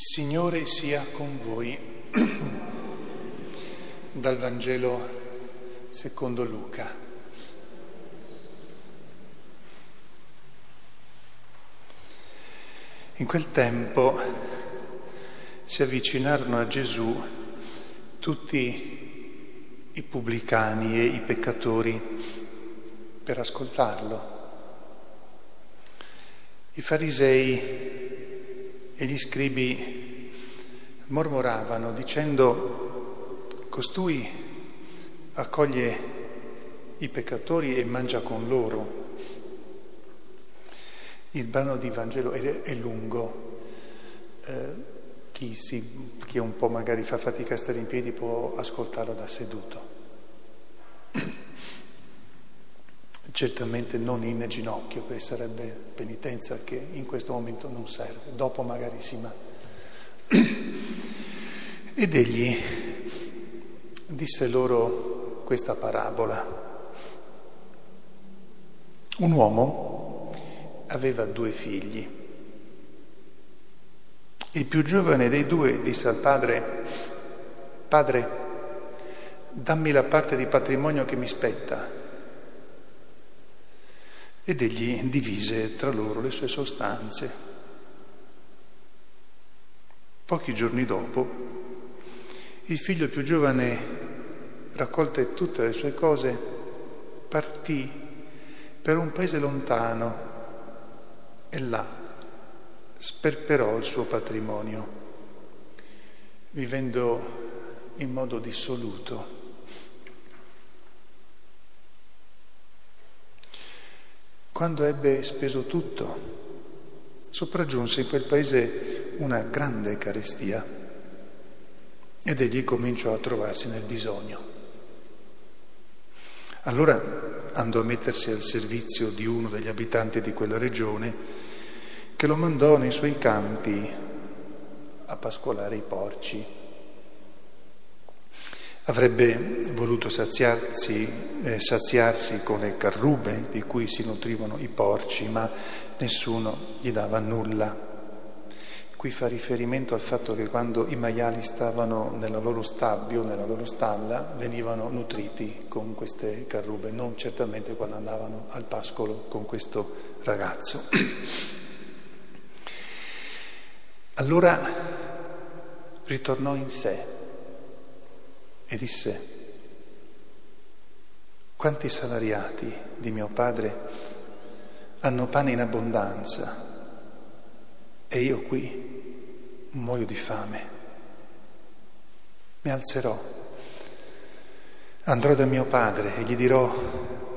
Il Signore sia con voi. Dal Vangelo secondo Luca. In quel tempo si avvicinarono a Gesù tutti i pubblicani e i peccatori per ascoltarlo. I farisei e gli scribi mormoravano dicendo costui accoglie i peccatori e mangia con loro. Il brano di Vangelo è, lungo, eh, chi, si, chi un po' magari fa fatica a stare in piedi può ascoltarlo da seduto. Certamente non in ginocchio, perché sarebbe penitenza che in questo momento non serve, dopo magari sì, ma... Ed egli disse loro questa parabola. Un uomo aveva due figli. Il più giovane dei due disse al padre, padre, dammi la parte di patrimonio che mi spetta ed egli divise tra loro le sue sostanze. Pochi giorni dopo, il figlio più giovane, raccolte tutte le sue cose, partì per un paese lontano e là sperperò il suo patrimonio, vivendo in modo dissoluto. Quando ebbe speso tutto, sopraggiunse in quel paese una grande carestia ed egli cominciò a trovarsi nel bisogno. Allora andò a mettersi al servizio di uno degli abitanti di quella regione che lo mandò nei suoi campi a pascolare i porci. Avrebbe voluto saziarsi, eh, saziarsi con le carrube di cui si nutrivano i porci, ma nessuno gli dava nulla. Qui fa riferimento al fatto che quando i maiali stavano nella loro stabbio, nella loro stalla, venivano nutriti con queste carrube, non certamente quando andavano al pascolo con questo ragazzo. Allora ritornò in sé e disse, quanti salariati di mio padre hanno pane in abbondanza e io qui muoio di fame. Mi alzerò, andrò da mio padre e gli dirò,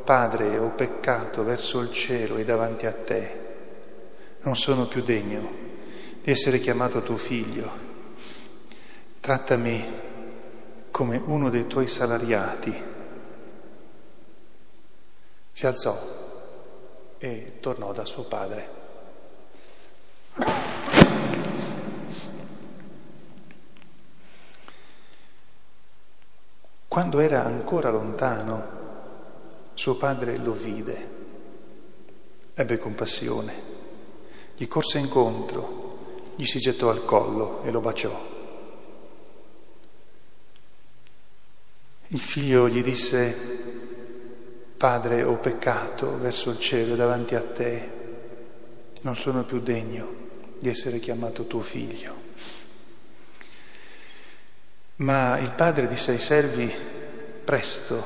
Padre, ho peccato verso il cielo e davanti a te, non sono più degno di essere chiamato tuo figlio. Trattami come uno dei tuoi salariati. Si alzò e tornò da suo padre. Quando era ancora lontano, suo padre lo vide, ebbe compassione, gli corse incontro, gli si gettò al collo e lo baciò. Il figlio gli disse, Padre, ho peccato verso il cielo davanti a te, non sono più degno di essere chiamato tuo figlio. Ma il padre disse ai servi, presto,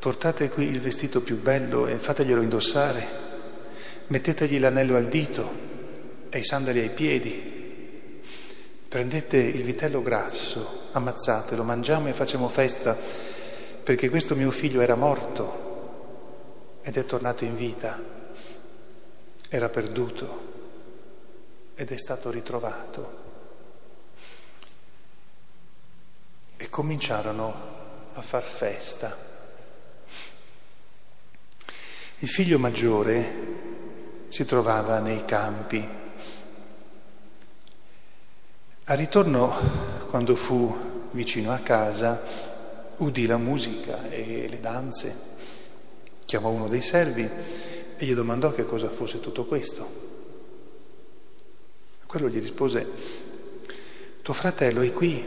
portate qui il vestito più bello e fateglielo indossare, mettetegli l'anello al dito e i sandali ai piedi, prendete il vitello grasso ammazzatelo, mangiamo e facciamo festa, perché questo mio figlio era morto ed è tornato in vita, era perduto ed è stato ritrovato. E cominciarono a far festa. Il figlio maggiore si trovava nei campi al ritorno, quando fu vicino a casa, udì la musica e le danze. Chiamò uno dei servi e gli domandò che cosa fosse tutto questo. Quello gli rispose, tuo fratello è qui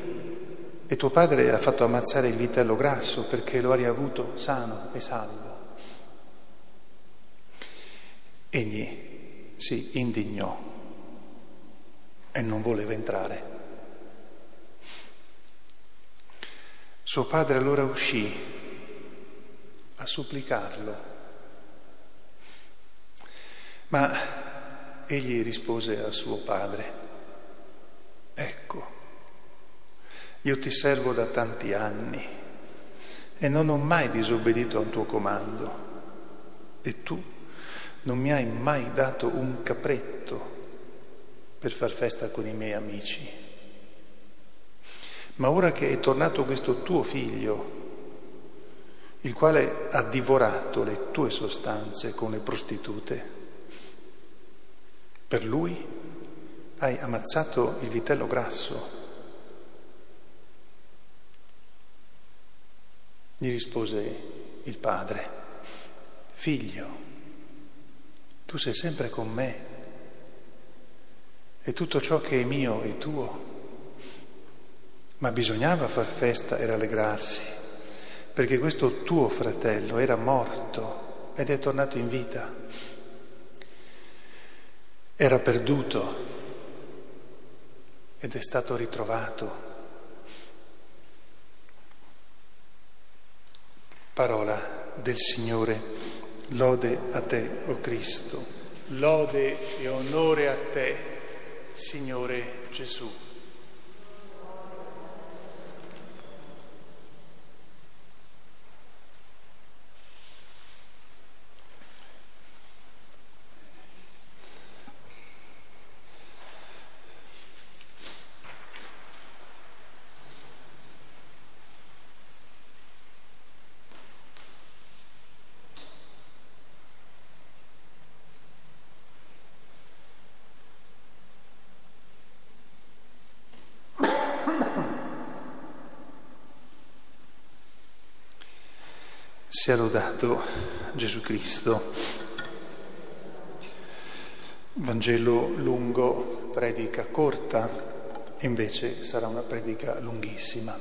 e tuo padre ha fatto ammazzare il vitello grasso perché lo ha riavuto sano e salvo. Egli si indignò e non voleva entrare. Suo padre allora uscì a supplicarlo, ma egli rispose a suo padre, ecco, io ti servo da tanti anni e non ho mai disobbedito a un tuo comando e tu non mi hai mai dato un capretto per far festa con i miei amici. Ma ora che è tornato questo tuo figlio, il quale ha divorato le tue sostanze con le prostitute, per lui hai ammazzato il vitello grasso. Gli rispose il padre, figlio, tu sei sempre con me e tutto ciò che è mio è tuo. Ma bisognava far festa e rallegrarsi, perché questo tuo fratello era morto ed è tornato in vita. Era perduto ed è stato ritrovato. Parola del Signore. Lode a te, o oh Cristo. Lode e onore a te, Signore Gesù. Sia lodato Gesù Cristo. Vangelo lungo, predica corta, invece sarà una predica lunghissima.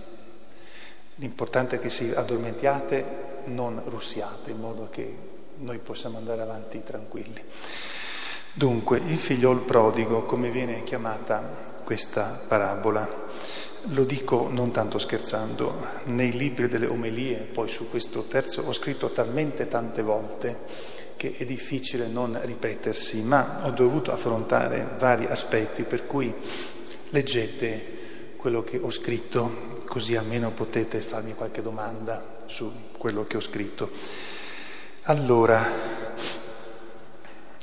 L'importante è che si addormentiate, non russiate, in modo che noi possiamo andare avanti tranquilli. Dunque, il figliol prodigo, come viene chiamata questa parabola, lo dico non tanto scherzando, nei libri delle omelie, poi su questo terzo ho scritto talmente tante volte che è difficile non ripetersi, ma ho dovuto affrontare vari aspetti per cui leggete quello che ho scritto, così almeno potete farmi qualche domanda su quello che ho scritto. Allora,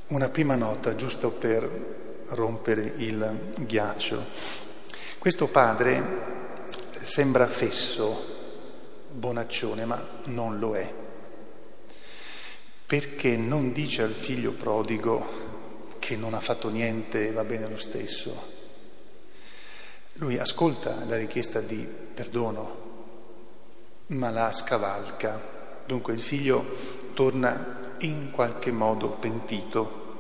una prima nota giusto per rompere il ghiaccio. Questo padre sembra fesso, bonaccione, ma non lo è, perché non dice al figlio prodigo che non ha fatto niente e va bene lo stesso. Lui ascolta la richiesta di perdono, ma la scavalca. Dunque il figlio torna in qualche modo pentito.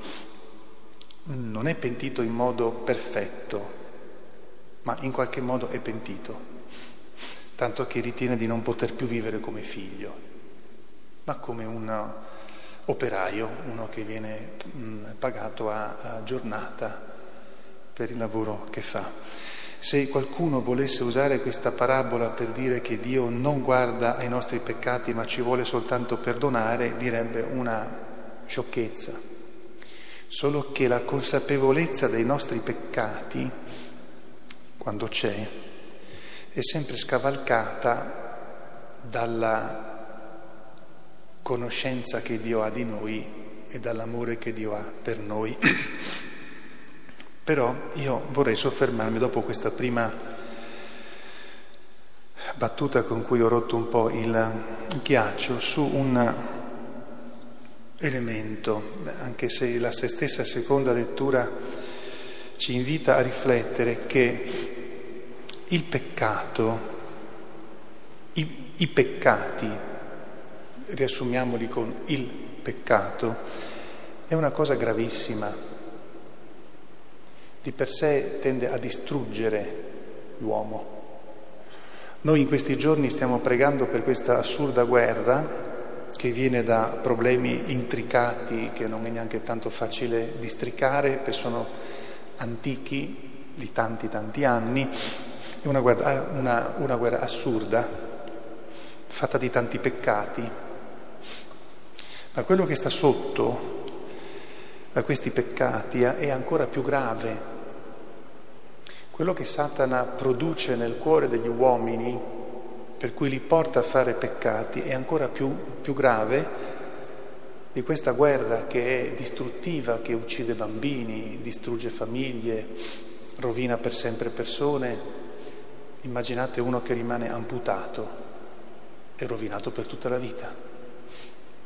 Non è pentito in modo perfetto, ma in qualche modo è pentito, tanto che ritiene di non poter più vivere come figlio, ma come un operaio, uno che viene pagato a giornata per il lavoro che fa. Se qualcuno volesse usare questa parabola per dire che Dio non guarda ai nostri peccati ma ci vuole soltanto perdonare, direbbe una sciocchezza. Solo che la consapevolezza dei nostri peccati quando c'è, è sempre scavalcata dalla conoscenza che Dio ha di noi e dall'amore che Dio ha per noi. Però io vorrei soffermarmi dopo questa prima battuta con cui ho rotto un po' il ghiaccio su un elemento, anche se la stessa seconda lettura ci invita a riflettere che il peccato, i, i peccati, riassumiamoli con il peccato, è una cosa gravissima. Di per sé tende a distruggere l'uomo. Noi in questi giorni stiamo pregando per questa assurda guerra che viene da problemi intricati che non è neanche tanto facile districare, sono antichi di tanti tanti anni, è una guerra, una, una guerra assurda, fatta di tanti peccati, ma quello che sta sotto a questi peccati è ancora più grave. Quello che Satana produce nel cuore degli uomini per cui li porta a fare peccati è ancora più, più grave di questa guerra che è distruttiva, che uccide bambini, distrugge famiglie, rovina per sempre persone. Immaginate uno che rimane amputato e rovinato per tutta la vita.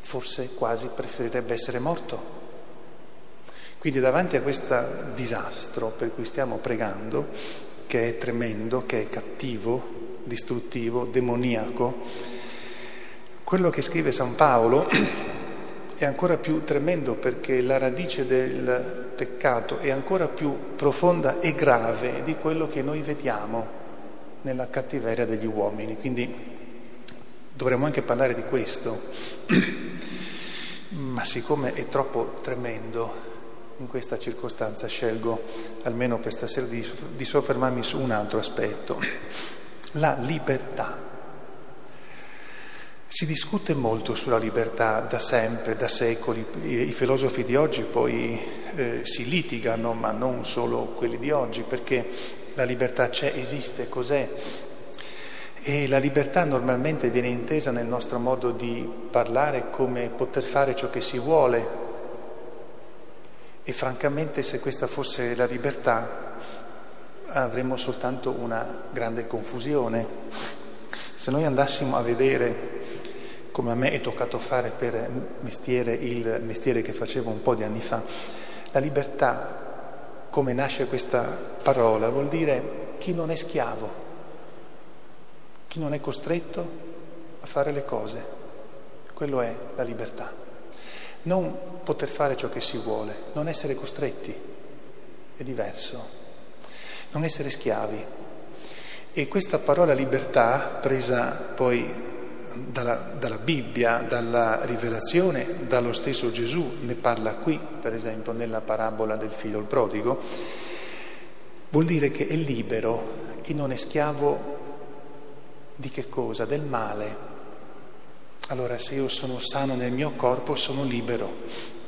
Forse quasi preferirebbe essere morto. Quindi davanti a questo disastro per cui stiamo pregando, che è tremendo, che è cattivo, distruttivo, demoniaco, quello che scrive San Paolo è ancora più tremendo perché la radice del peccato è ancora più profonda e grave di quello che noi vediamo nella cattiveria degli uomini. Quindi dovremmo anche parlare di questo, ma siccome è troppo tremendo, in questa circostanza scelgo almeno per stasera di, soffermarmi su un altro aspetto la libertà. Si discute molto sulla libertà da sempre, da secoli, i filosofi di oggi poi eh, si litigano, ma non solo quelli di oggi, perché la libertà c'è, esiste, cos'è. E la libertà normalmente viene intesa nel nostro modo di parlare come poter fare ciò che si vuole. E francamente se questa fosse la libertà avremmo soltanto una grande confusione. Se noi andassimo a vedere, come a me è toccato fare per mestiere, il mestiere che facevo un po' di anni fa, la libertà, come nasce questa parola, vuol dire chi non è schiavo, chi non è costretto a fare le cose. Quello è la libertà. Non poter fare ciò che si vuole, non essere costretti, è diverso non essere schiavi. E questa parola libertà, presa poi dalla, dalla, Bibbia, dalla rivelazione, dallo stesso Gesù, ne parla qui, per esempio, nella parabola del figlio il prodigo, vuol dire che è libero chi non è schiavo di che cosa? Del male. Allora se io sono sano nel mio corpo sono libero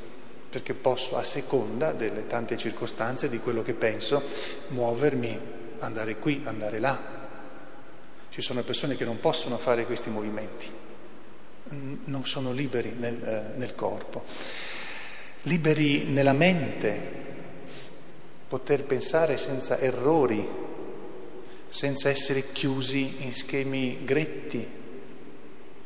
perché posso a seconda delle tante circostanze, di quello che penso, muovermi, andare qui, andare là. Ci sono persone che non possono fare questi movimenti, non sono liberi nel, eh, nel corpo, liberi nella mente, poter pensare senza errori, senza essere chiusi in schemi gretti,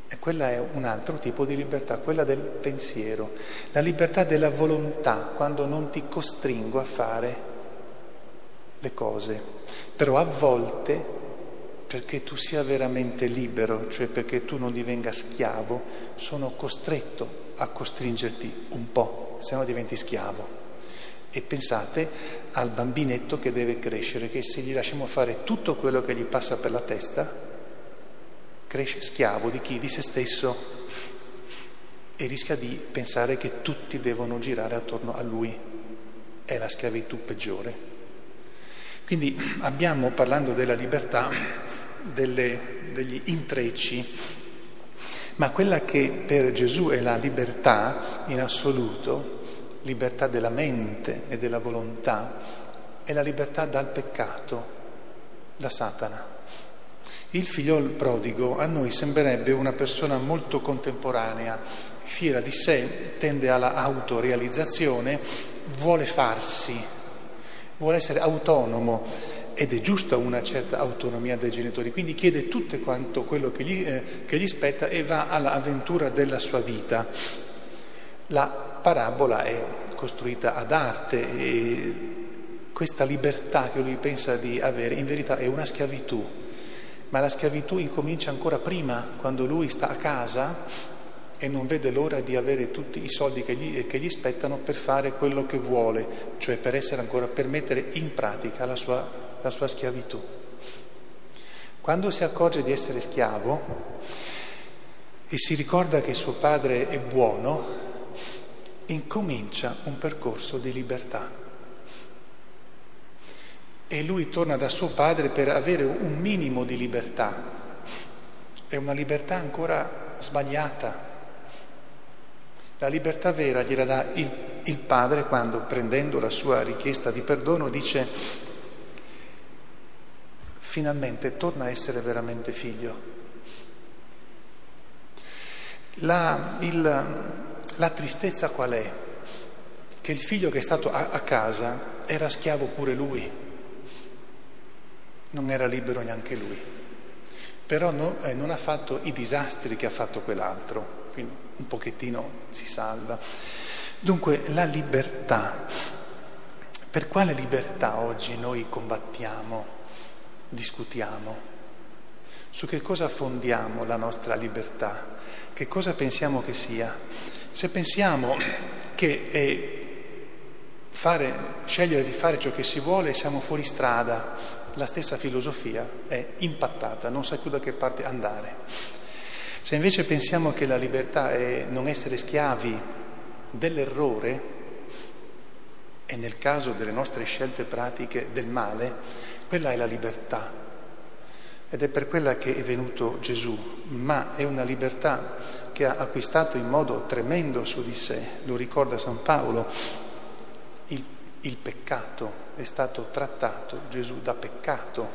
e quella è un altro tipo di libertà, quella del pensiero, la libertà della volontà, quando non ti costringo a fare le cose. Però a volte, perché tu sia veramente libero, cioè perché tu non divenga schiavo, sono costretto a costringerti un po', se no diventi schiavo. E pensate al bambinetto che deve crescere, che se gli lasciamo fare tutto quello che gli passa per la testa, cresce schiavo di chi? Di se stesso e rischia di pensare che tutti devono girare attorno a lui. È la schiavitù peggiore. Quindi abbiamo, parlando della libertà, delle, degli intrecci, ma quella che per Gesù è la libertà in assoluto, libertà della mente e della volontà, è la libertà dal peccato, da Satana. Il figliol prodigo a noi sembrerebbe una persona molto contemporanea, fiera di sé, tende alla autorealizzazione, vuole farsi, vuole essere autonomo ed è giusta una certa autonomia dei genitori, quindi chiede tutto quanto quello che gli, eh, che gli spetta e va all'avventura della sua vita. La parabola è costruita ad arte e questa libertà che lui pensa di avere in verità è una schiavitù ma la schiavitù incomincia ancora prima, quando lui sta a casa e non vede l'ora di avere tutti i soldi che gli, che gli spettano per fare quello che vuole, cioè per essere ancora, per mettere in pratica la sua, la sua schiavitù. Quando si accorge di essere schiavo e si ricorda che suo padre è buono, incomincia un percorso di libertà. E lui torna da suo padre per avere un minimo di libertà. È una libertà ancora sbagliata. La libertà vera gliela dà il, il padre quando, prendendo la sua richiesta di perdono, dice finalmente torna a essere veramente figlio. La, il, la tristezza qual è? Che il figlio che è stato a, a casa era schiavo pure lui, non era libero neanche lui, però no, eh, non ha fatto i disastri che ha fatto quell'altro, quindi un pochettino si salva. Dunque la libertà, per quale libertà oggi noi combattiamo, discutiamo? Su che cosa fondiamo la nostra libertà? Che cosa pensiamo che sia? Se pensiamo che fare, scegliere di fare ciò che si vuole, siamo fuori strada, la stessa filosofia è impattata, non sa più da che parte andare. Se invece pensiamo che la libertà è non essere schiavi dell'errore, e nel caso delle nostre scelte pratiche del male, quella è la libertà. Ed è per quella che è venuto Gesù, ma è una libertà che ha acquistato in modo tremendo su di sé, lo ricorda San Paolo, il, il peccato è stato trattato Gesù da peccato,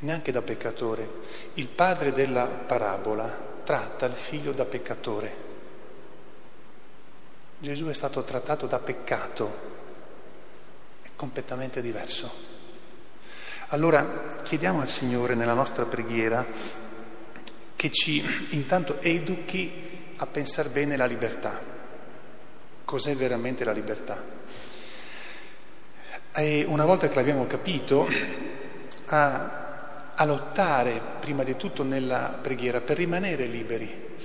neanche da peccatore. Il padre della parabola tratta il figlio da peccatore. Gesù è stato trattato da peccato, completamente diverso. Allora chiediamo al Signore nella nostra preghiera che ci intanto educhi a pensare bene la libertà. Cos'è veramente la libertà? E una volta che l'abbiamo capito, a, a lottare prima di tutto nella preghiera per rimanere liberi,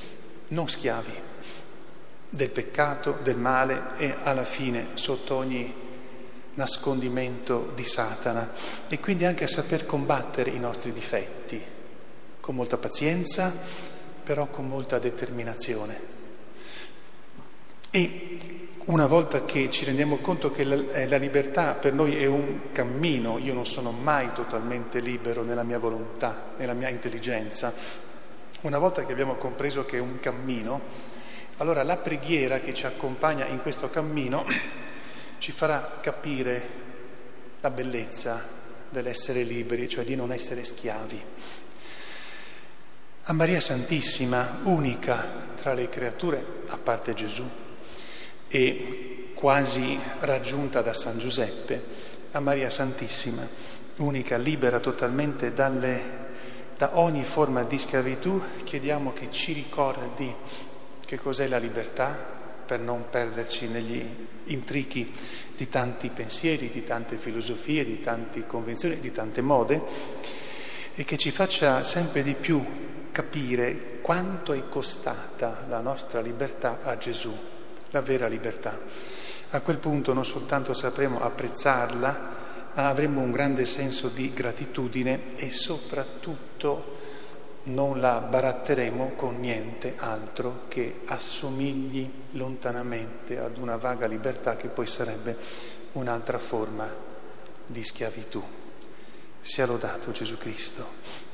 non schiavi del peccato, del male e alla fine sotto ogni nascondimento di Satana e quindi anche a saper combattere i nostri difetti con molta pazienza, però con molta determinazione. E una volta che ci rendiamo conto che la, eh, la, libertà per noi è un cammino, io non sono mai totalmente libero nella mia volontà, nella mia intelligenza, una volta che abbiamo compreso che è un cammino, allora la preghiera che ci accompagna in questo cammino ci farà capire la bellezza dell'essere liberi, cioè di non essere schiavi. A Maria Santissima, unica tra le creature, a parte Gesù, e quasi raggiunta da San Giuseppe, a Maria Santissima, unica, libera totalmente dalle, da ogni forma di schiavitù, chiediamo che ci ricordi che cos'è la libertà per non perderci negli intrichi di tanti pensieri, di tante filosofie, di tante convenzioni, di tante mode e che ci faccia sempre di più capire quanto è costata la nostra libertà a Gesù, la vera libertà. A quel punto non soltanto sapremo apprezzarla, ma avremo un grande senso di gratitudine e soprattutto non la baratteremo con niente altro che assomigli lontanamente ad una vaga libertà che poi sarebbe un'altra forma di schiavitù. Sia lodato Gesù Cristo.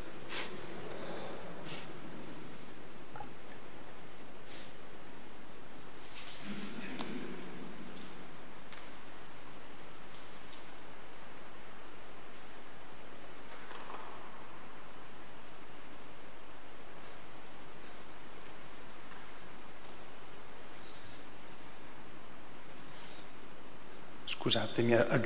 scusatemi, aggiungo.